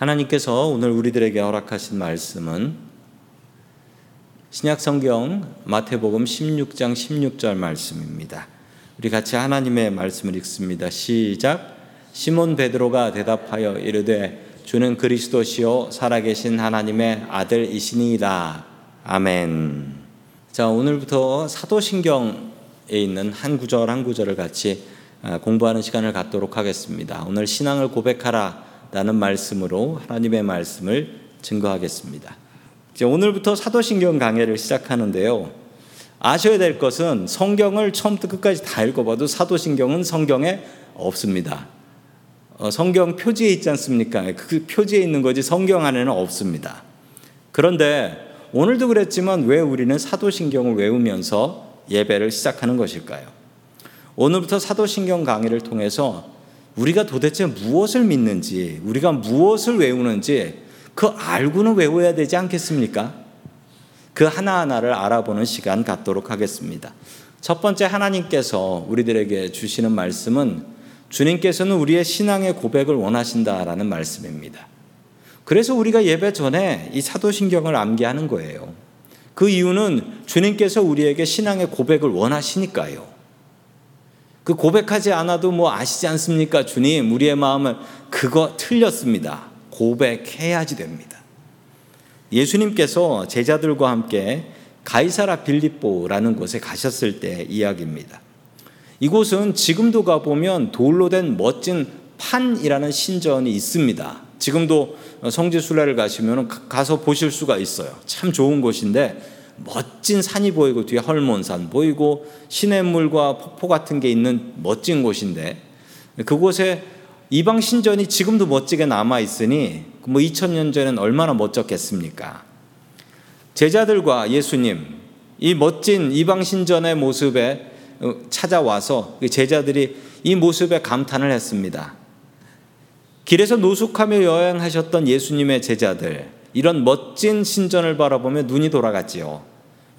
하나님께서 오늘 우리들에게 허락하신 말씀은 신약 성경 마태복음 16장 16절 말씀입니다. 우리 같이 하나님의 말씀을 읽습니다. 시작. 시몬 베드로가 대답하여 이르되 주는 그리스도시요 살아계신 하나님의 아들이시니이다. 아멘. 자, 오늘부터 사도신경에 있는 한 구절 한 구절을 같이 아, 공부하는 시간을 갖도록 하겠습니다. 오늘 신앙을 고백하라 라는 말씀으로 하나님의 말씀을 증거하겠습니다. 이제 오늘부터 사도신경 강해를 시작하는데요. 아셔야 될 것은 성경을 처음부터 끝까지 다 읽어봐도 사도신경은 성경에 없습니다. 어, 성경 표지에 있지 않습니까? 그 표지에 있는 거지 성경 안에는 없습니다. 그런데 오늘도 그랬지만 왜 우리는 사도신경을 외우면서 예배를 시작하는 것일까요? 오늘부터 사도신경 강의를 통해서 우리가 도대체 무엇을 믿는지, 우리가 무엇을 외우는지 그 알고는 외워야 되지 않겠습니까? 그 하나하나를 알아보는 시간 갖도록 하겠습니다. 첫 번째 하나님께서 우리들에게 주시는 말씀은 주님께서는 우리의 신앙의 고백을 원하신다라는 말씀입니다. 그래서 우리가 예배 전에 이 사도신경을 암기하는 거예요. 그 이유는 주님께서 우리에게 신앙의 고백을 원하시니까요. 그 고백하지 않아도 뭐 아시지 않습니까? 주님, 우리의 마음을 그거 틀렸습니다. 고백해야지 됩니다. 예수님께서 제자들과 함께 가이사라 빌립보라는 곳에 가셨을 때 이야기입니다. 이곳은 지금도 가보면 돌로 된 멋진 판이라는 신전이 있습니다. 지금도 성지순례를 가시면 가서 보실 수가 있어요. 참 좋은 곳인데 멋진 산이 보이고 뒤에 헐몬산 보이고 시냇물과 폭포 같은 게 있는 멋진 곳인데 그곳에 이방 신전이 지금도 멋지게 남아 있으니 뭐 2000년 전엔 얼마나 멋졌겠습니까? 제자들과 예수님 이 멋진 이방 신전의 모습에 찾아와서 그 제자들이 이 모습에 감탄을 했습니다. 길에서 노숙하며 여행하셨던 예수님의 제자들 이런 멋진 신전을 바라보며 눈이 돌아갔지요.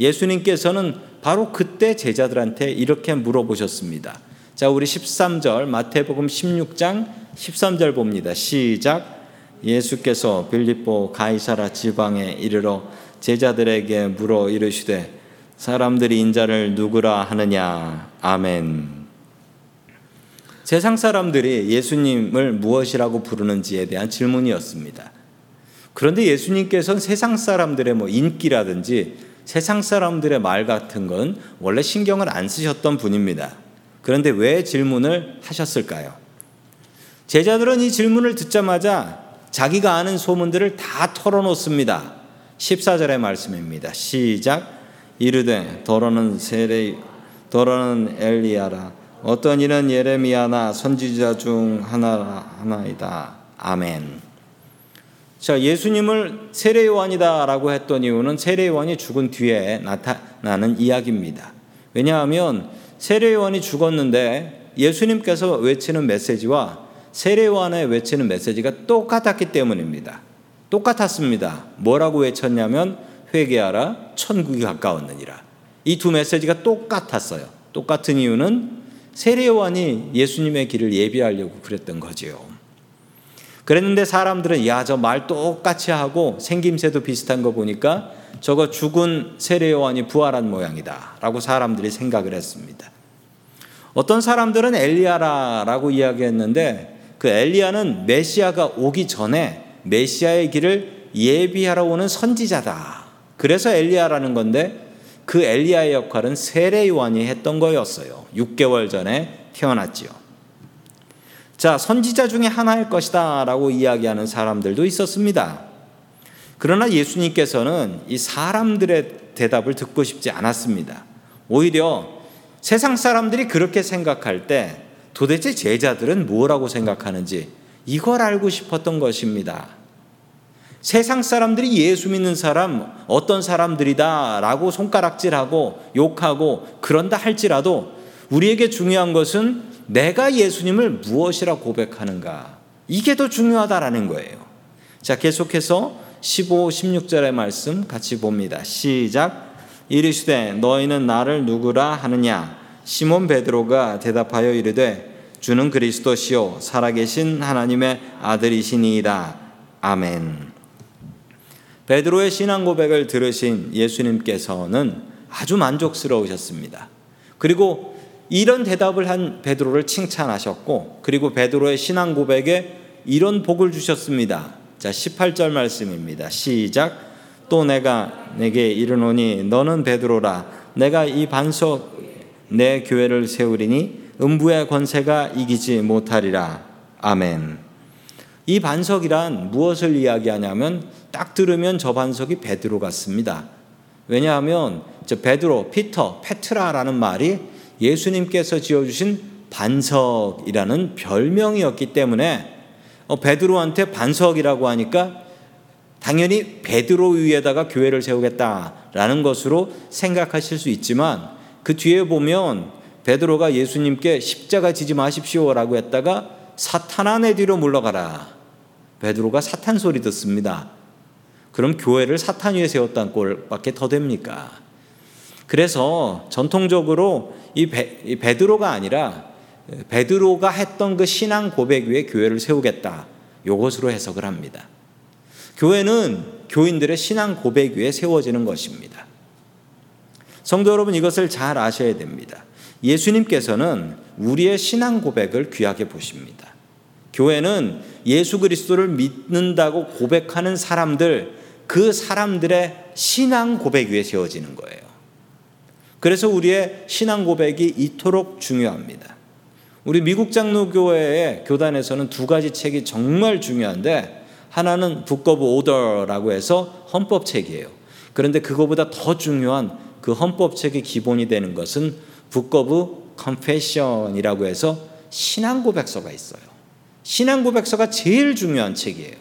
예수님께서는 바로 그때 제자들한테 이렇게 물어보셨습니다. 자, 우리 13절 마태복음 16장 13절 봅니다. 시작. 예수께서 빌립보 가이사라 지방에 이르러 제자들에게 물어 이르시되 사람들이 인자를 누구라 하느냐. 아멘. 세상 사람들이 예수님을 무엇이라고 부르는지에 대한 질문이었습니다. 그런데 예수님께서는 세상 사람들의 뭐 인기라든지 세상 사람들의 말 같은 건 원래 신경을 안 쓰셨던 분입니다. 그런데 왜 질문을 하셨을까요? 제자들은 이 질문을 듣자마자 자기가 아는 소문들을 다 털어놓습니다. 14절의 말씀입니다. 시작. 이르되 더러는 세례 더러는 엘리야라 어떤 이는 예레미야나 선지자 중 하나 하나이다. 아멘. 자, 예수님을 세례 요한이다라고 했던 이유는 세례 요한이 죽은 뒤에 나타나는 이야기입니다. 왜냐하면 세례 요한이 죽었는데 예수님께서 외치는 메시지와 세례 요한의 외치는 메시지가 똑같았기 때문입니다. 똑같았습니다. 뭐라고 외쳤냐면 회개하라 천국이 가까웠느니라. 이 두 메시지가 똑같았어요. 똑같은 이유는 세례 요한이 예수님의 길을 예비하려고 그랬던 거지요. 그랬는데 사람들은 야 저 말 똑같이 하고 생김새도 비슷한 거 보니까 저거 죽은 세례 요한이 부활한 모양이다라고 사람들이 생각을 했습니다. 어떤 사람들은 엘리야라라고 이야기했는데 그 엘리야는 메시아가 오기 전에 메시아의 길을 예비하러 오는 선지자다. 그래서 엘리야라는 건데 그 엘리야의 역할은 세례 요한이 했던 거였어요. 6개월 전에 태어났지요. 자, 선지자 중에 하나일 것이다 라고 이야기하는 사람들도 있었습니다. 그러나 예수님께서는 이 사람들의 대답을 듣고 싶지 않았습니다. 오히려 세상 사람들이 그렇게 생각할 때 도대체 제자들은 뭐라고 생각하는지 이걸 알고 싶었던 것입니다. 세상 사람들이 예수 믿는 사람 어떤 사람들이다 라고 손가락질하고 욕하고 그런다 할지라도 우리에게 중요한 것은 내가 예수님을 무엇이라 고백하는가. 이게 더 중요하다라는 거예요. 자, 계속해서 15, 16절의 말씀 같이 봅니다. 시작. 이르시되 너희는 나를 누구라 하느냐? 시몬 베드로가 대답하여 이르되 주는 그리스도시요 살아계신 하나님의 아들이시니이다. 아멘. 베드로의 신앙 고백을 들으신 예수님께서는 아주 만족스러우셨습니다. 그리고 이런 대답을 한 베드로를 칭찬하셨고 그리고 베드로의 신앙 고백에 이런 복을 주셨습니다. 자, 18절 말씀입니다. 시작. 또 내가 내게 이르노니 너는 베드로라 내가 이 반석 내 교회를 세우리니 음부의 권세가 이기지 못하리라. 아멘. 이 반석이란 무엇을 이야기하냐면 딱 들으면 저 반석이 베드로 같습니다. 왜냐하면 저 베드로, 피터, 페트라라는 말이 예수님께서 지어주신 반석이라는 별명이었기 때문에 어, 베드로한테 반석이라고 하니까 당연히 베드로 위에다가 교회를 세우겠다라는 것으로 생각하실 수 있지만 그 뒤에 보면 베드로가 예수님께 십자가 지지 마십시오라고 했다가 사탄아 내 뒤로 물러가라. 베드로가 사탄 소리 듣습니다. 그럼 교회를 사탄 위에 세웠다는 꼴밖에 더 됩니까? 그래서 전통적으로 이, 베드로가 아니라 베드로가 했던 그 신앙 고백 위에 교회를 세우겠다. 요것으로 해석을 합니다. 교회는 교인들의 신앙 고백 위에 세워지는 것입니다. 성도 여러분 이것을 잘 아셔야 됩니다. 예수님께서는 우리의 신앙 고백을 귀하게 보십니다. 교회는 예수 그리스도를 믿는다고 고백하는 사람들, 그 사람들의 신앙 고백 위에 세워지는 거예요. 그래서 우리의 신앙 고백이 이토록 중요합니다. 우리 미국 장로교회의 교단에서는 두 가지 책이 정말 중요한데 하나는 Book of Order라고 해서 헌법책이에요. 그런데 그거보다 더 중요한 그 헌법책의 기본이 되는 것은 Book of Confession이라고 해서 신앙 고백서가 있어요. 신앙 고백서가 제일 중요한 책이에요.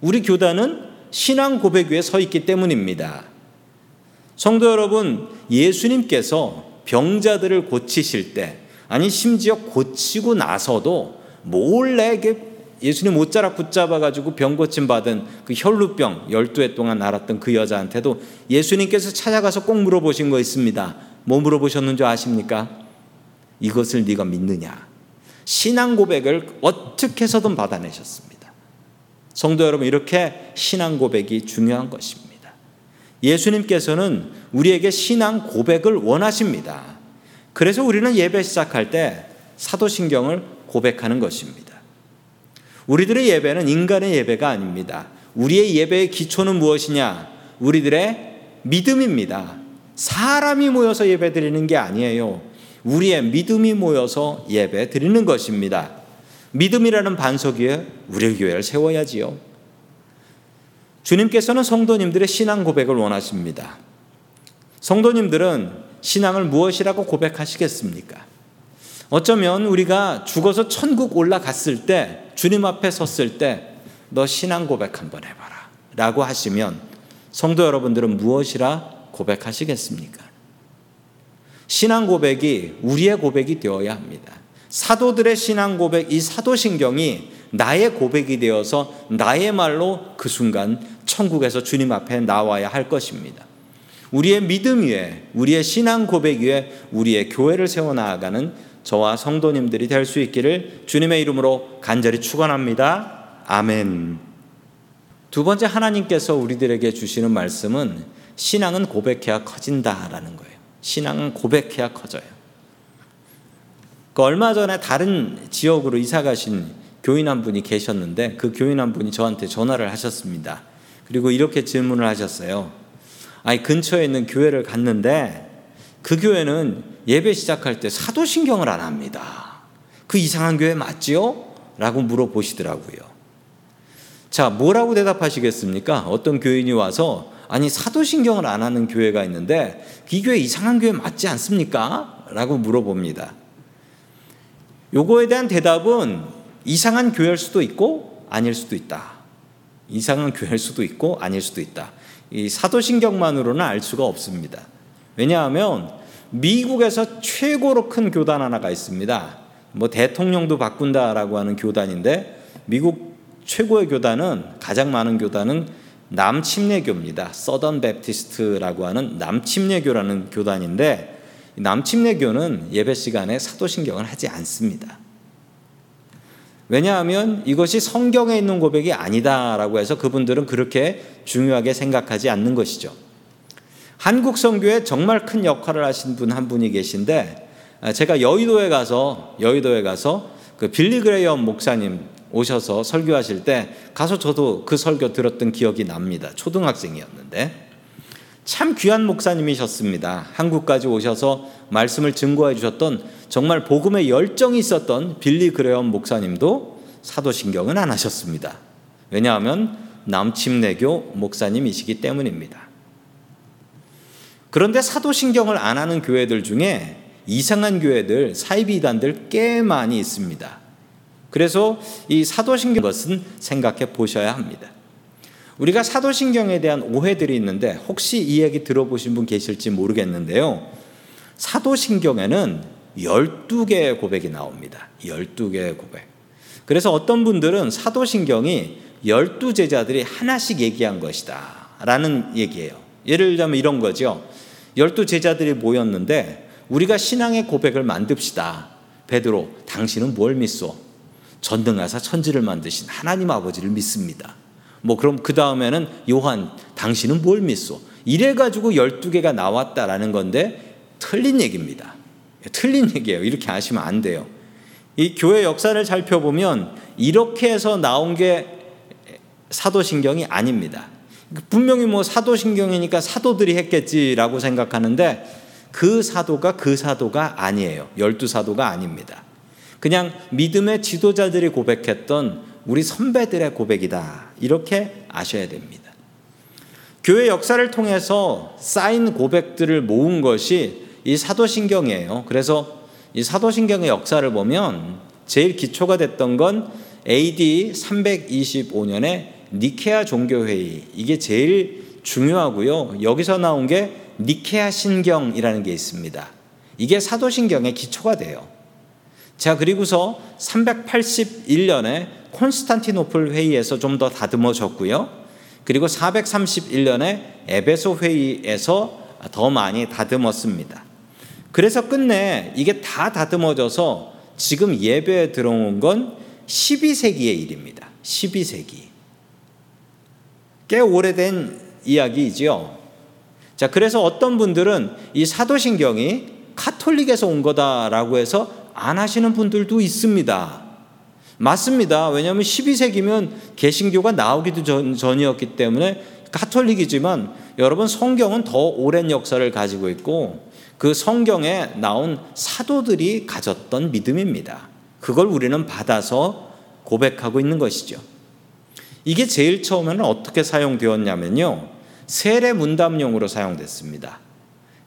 우리 교단은 신앙 고백 위에 서 있기 때문입니다. 성도 여러분, 예수님께서 병자들을 고치실 때, 아니, 심지어 고치고 나서도 몰래 예수님 옷자락 붙잡아가지고 병 고침 받은 그 혈루병 12해 동안 앓았던 그 여자한테도 예수님께서 찾아가서 꼭 물어보신 거 있습니다. 뭐 물어보셨는 줄 아십니까? 이것을 네가 믿느냐? 신앙 고백을 어떻게 해서든 받아내셨습니다. 성도 여러분, 이렇게 신앙 고백이 중요한 것입니다. 예수님께서는 우리에게 신앙 고백을 원하십니다. 그래서 우리는 예배 시작할 때 사도신경을 고백하는 것입니다. 우리들의 예배는 인간의 예배가 아닙니다. 우리의 예배의 기초는 무엇이냐? 우리들의 믿음입니다. 사람이 모여서 예배 드리는 게 아니에요. 우리의 믿음이 모여서 예배 드리는 것입니다. 믿음이라는 반석 위에 우리 교회를 세워야지요. 주님께서는 성도님들의 신앙 고백을 원하십니다. 성도님들은 신앙을 무엇이라고 고백하시겠습니까? 어쩌면 우리가 죽어서 천국 올라갔을 때, 주님 앞에 섰을 때, 너 신앙 고백 한번 해봐라. 라고 하시면, 성도 여러분들은 무엇이라 고백하시겠습니까? 신앙 고백이 우리의 고백이 되어야 합니다. 사도들의 신앙 고백, 이 사도신경이 나의 고백이 되어서 나의 말로 그 순간 천국에서 주님 앞에 나와야 할 것입니다. 우리의 믿음 위에, 우리의 신앙 고백 위에 우리의 교회를 세워나가는 저와 성도님들이 될 수 있기를 주님의 이름으로 간절히 축원합니다. 아멘. 두 번째 하나님께서 우리들에게 주시는 말씀은 신앙은 고백해야 커진다라는 거예요. 신앙은 고백해야 커져요. 그 얼마 전에 다른 지역으로 이사 가신 교인 한 분이 계셨는데 그 교인 한 분이 저한테 전화를 하셨습니다. 그리고 이렇게 질문을 하셨어요. 아니 근처에 있는 교회를 갔는데 그 교회는 예배 시작할 때 사도신경을 안 합니다. 그 이상한 교회 맞지요? 라고 물어보시더라고요. 자, 뭐라고 대답하시겠습니까? 어떤 교인이 와서 아니 사도신경을 안 하는 교회가 있는데 이 교회 이상한 교회 맞지 않습니까? 라고 물어봅니다. 요거에 대한 대답은 이상한 교회일 수도 있고 아닐 수도 있다. 이상한 교회일 수도 있고 아닐 수도 있다. 이 사도신경만으로는 알 수가 없습니다. 왜냐하면 미국에서 최고로 큰 교단 하나가 있습니다. 뭐 대통령도 바꾼다라고 하는 교단인데 미국 최고의 교단은 가장 많은 교단은 남침례교입니다. 서던 베프티스트라고 하는 남침례교라는 교단인데 남침례교는 예배 시간에 사도신경을 하지 않습니다. 왜냐하면 이것이 성경에 있는 고백이 아니다라고 해서 그분들은 그렇게 중요하게 생각하지 않는 것이죠. 한국 선교에 정말 큰 역할을 하신 분 한 분이 계신데 제가 여의도에 가서 여의도에 가서 그 빌리 그레이엄 목사님 오셔서 설교하실 때 가서 저도 그 설교 들었던 기억이 납니다. 초등학생이었는데 참 귀한 목사님이셨습니다. 한국까지 오셔서 말씀을 증거해 주셨던 정말 복음에 열정이 있었던 빌리 그레엄 목사님도 사도신경은 안 하셨습니다. 왜냐하면 남침내교 목사님이시기 때문입니다. 그런데 사도신경을 안 하는 교회들 중에 이상한 교회들, 사이비단들 꽤 많이 있습니다. 그래서 이 사도신경 것은 생각해 보셔야 합니다. 우리가 사도신경에 대한 오해들이 있는데 혹시 이 얘기 들어보신 분 계실지 모르겠는데요. 사도신경에는 12개의 고백이 나옵니다. 12개의 고백. 그래서 어떤 분들은 사도신경이 12제자들이 하나씩 얘기한 것이다. 라는 얘기예요. 예를 들자면 이런 거죠. 12제자들이 모였는데 우리가 신앙의 고백을 만듭시다. 베드로, 당신은 뭘 믿소? 전능하사 천지를 만드신 하나님 아버지를 믿습니다. 뭐 그럼 그 다음에는 요한 당신은 뭘 믿소? 이래 가지고 12개가 나왔다라는 건데 틀린 얘기입니다. 틀린 얘기예요. 이렇게 아시면 안 돼요. 이 교회 역사를 살펴보면 이렇게 해서 나온 게 사도신경이 아닙니다. 분명히 뭐 사도신경이니까 사도들이 했겠지라고 생각하는데 그 사도가 그 사도가 아니에요. 열두 사도가 아닙니다. 그냥 믿음의 지도자들이 고백했던 우리 선배들의 고백이다. 이렇게 아셔야 됩니다. 교회 역사를 통해서 쌓인 고백들을 모은 것이 이 사도신경이에요. 그래서 이 사도신경의 역사를 보면 제일 기초가 됐던 건 AD 325년에 니케아 종교회의. 이게 제일 중요하고요. 여기서 나온 게 니케아 신경이라는 게 있습니다. 이게 사도신경의 기초가 돼요. 자, 그리고서 381년에 콘스탄티노플 회의에서 좀 더 다듬어졌고요. 그리고 431년에 에베소 회의에서 더 많이 다듬었습니다. 그래서 끝내 이게 다 다듬어져서 지금 예배에 들어온 건 12세기의 일입니다. 12세기. 꽤 오래된 이야기이지요. 자, 그래서 어떤 분들은 이 사도신경이 카톨릭에서 온 거다라고 해서 안 하시는 분들도 있습니다. 맞습니다. 왜냐하면 12세기면 개신교가 나오기도 전, 전이었기 때문에 가톨릭이지만 여러분 성경은 더 오랜 역사를 가지고 있고 그 성경에 나온 사도들이 가졌던 믿음입니다. 그걸 우리는 받아서 고백하고 있는 것이죠. 이게 제일 처음에는 어떻게 사용되었냐면요. 세례 문담용으로 사용됐습니다.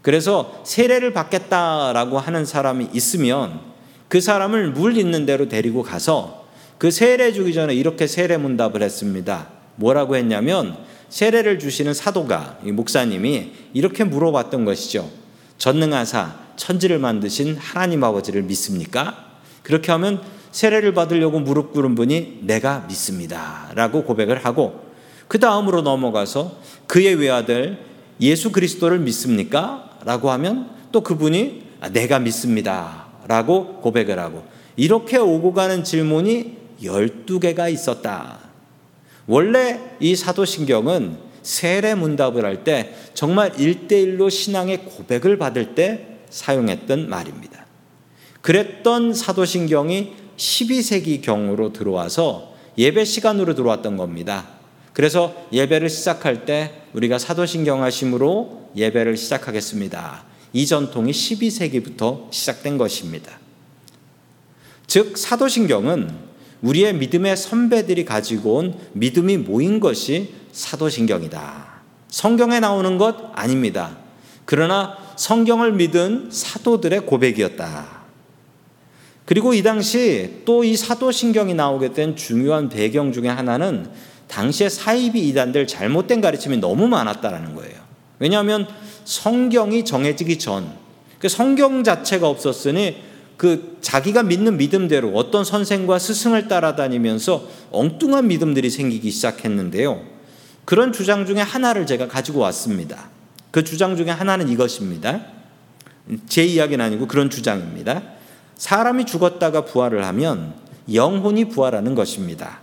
그래서 세례를 받겠다라고 하는 사람이 있으면 그 사람을 물 있는 대로 데리고 가서 그 세례 주기 전에 이렇게 세례 문답을 했습니다. 뭐라고 했냐면 세례를 주시는 사도가 목사님이 이렇게 물어봤던 것이죠. 전능하사 천지를 만드신 하나님 아버지를 믿습니까? 그렇게 하면 세례를 받으려고 무릎 꿇은 분이 내가 믿습니다라고 고백을 하고 그 다음으로 넘어가서 그의 외아들 예수 그리스도를 믿습니까? 라고 하면 또 그분이 아, 내가 믿습니다. 라고 고백을 하고 이렇게 오고 가는 질문이 12개가 있었다. 원래 이 사도신경은 세례 문답을 할 때 정말 1대1로 신앙의 고백을 받을 때 사용했던 말입니다. 그랬던 사도신경이 12세기 경으로 들어와서 예배 시간으로 들어왔던 겁니다. 그래서 예배를 시작할 때 우리가 사도신경 하심으로 예배를 시작하겠습니다. 이 전통이 12세기부터 시작된 것입니다. 즉 사도신경은 우리의 믿음의 선배들이 가지고 온 믿음이 모인 것이 사도신경이다. 성경에 나오는 것 아닙니다. 그러나 성경을 믿은 사도들의 고백이었다. 그리고 이 당시 또 이 사도신경이 나오게 된 중요한 배경 중에 하나는 당시에 사이비 이단들 잘못된 가르침이 너무 많았다라는 거예요. 왜냐하면 성경이 정해지기 전, 그 성경 자체가 없었으니 그 자기가 믿는 믿음대로 어떤 선생과 스승을 따라다니면서 엉뚱한 믿음들이 생기기 시작했는데요. 그런 주장 중에 하나를 제가 가지고 왔습니다. 그 주장 중에 하나는 이것입니다. 제 이야기는 아니고 그런 주장입니다. 사람이 죽었다가 부활을 하면 영혼이 부활하는 것입니다.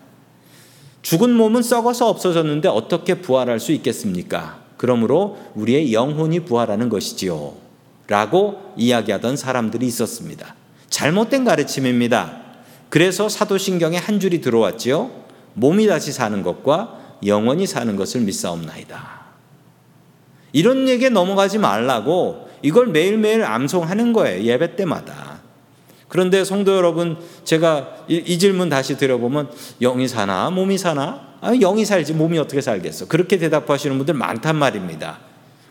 죽은 몸은 썩어서 없어졌는데 어떻게 부활할 수 있겠습니까? 그러므로 우리의 영혼이 부활하는 것이지요. 라고 이야기하던 사람들이 있었습니다. 잘못된 가르침입니다. 그래서 사도신경에 한 줄이 들어왔지요. 몸이 다시 사는 것과 영원히 사는 것을 믿사옵나이다. 이런 얘기에 넘어가지 말라고 이걸 매일매일 암송하는 거예요. 예배 때마다. 그런데 성도 여러분, 제가 이, 이 질문 다시 들어보면 영이 사나 몸이 사나? 아, 영이 살지 몸이 어떻게 살겠어? 그렇게 대답하시는 분들 많단 말입니다.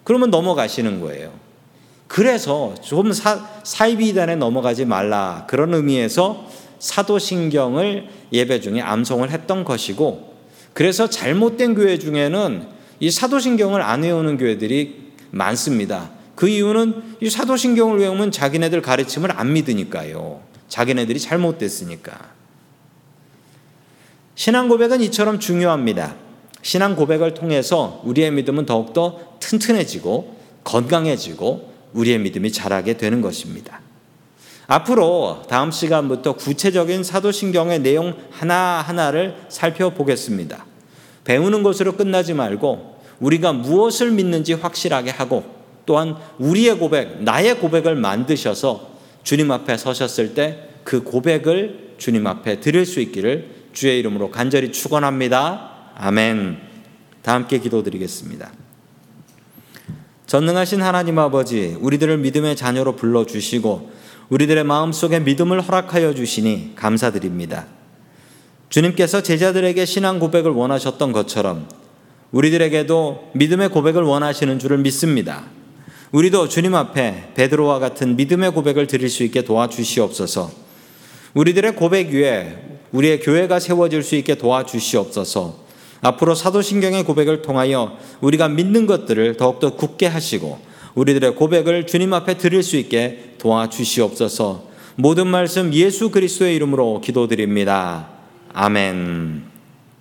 그러면 넘어가시는 거예요. 그래서 좀 사, 사이비단에 넘어가지 말라 그런 의미에서 사도신경을 예배 중에 암송을 했던 것이고 그래서 잘못된 교회 중에는 이 사도신경을 안 외우는 교회들이 많습니다. 그 이유는 이 사도신경을 외우면 자기네들 가르침을 안 믿으니까요. 자기네들이 잘못됐으니까. 신앙 고백은 이처럼 중요합니다. 신앙 고백을 통해서 우리의 믿음은 더욱더 튼튼해지고 건강해지고 우리의 믿음이 자라게 되는 것입니다. 앞으로 다음 시간부터 구체적인 사도신경의 내용 하나하나를 살펴보겠습니다. 배우는 것으로 끝나지 말고 우리가 무엇을 믿는지 확실하게 하고 또한 우리의 고백, 나의 고백을 만드셔서 주님 앞에 서셨을 때 그 고백을 주님 앞에 드릴 수 있기를 주의 이름으로 간절히 축원합니다. 아멘. 다 함께 기도드리겠습니다. 전능하신 하나님 아버지, 우리들을 믿음의 자녀로 불러 주시고 우리들의 마음속에 믿음을 허락하여 주시니 감사드립니다. 주님께서 제자들에게 신앙 고백을 원하셨던 것처럼 우리들에게도 믿음의 고백을 원하시는 줄을 믿습니다. 우리도 주님 앞에 베드로와 같은 믿음의 고백을 드릴 수 있게 도와주시옵소서. 우리들의 고백 위에 우리의 교회가 세워질 수 있게 도와주시옵소서. 앞으로 사도신경의 고백을 통하여 우리가 믿는 것들을 더욱더 굳게 하시고 우리들의 고백을 주님 앞에 드릴 수 있게 도와주시옵소서. 모든 말씀 예수 그리스도의 이름으로 기도드립니다. 아멘.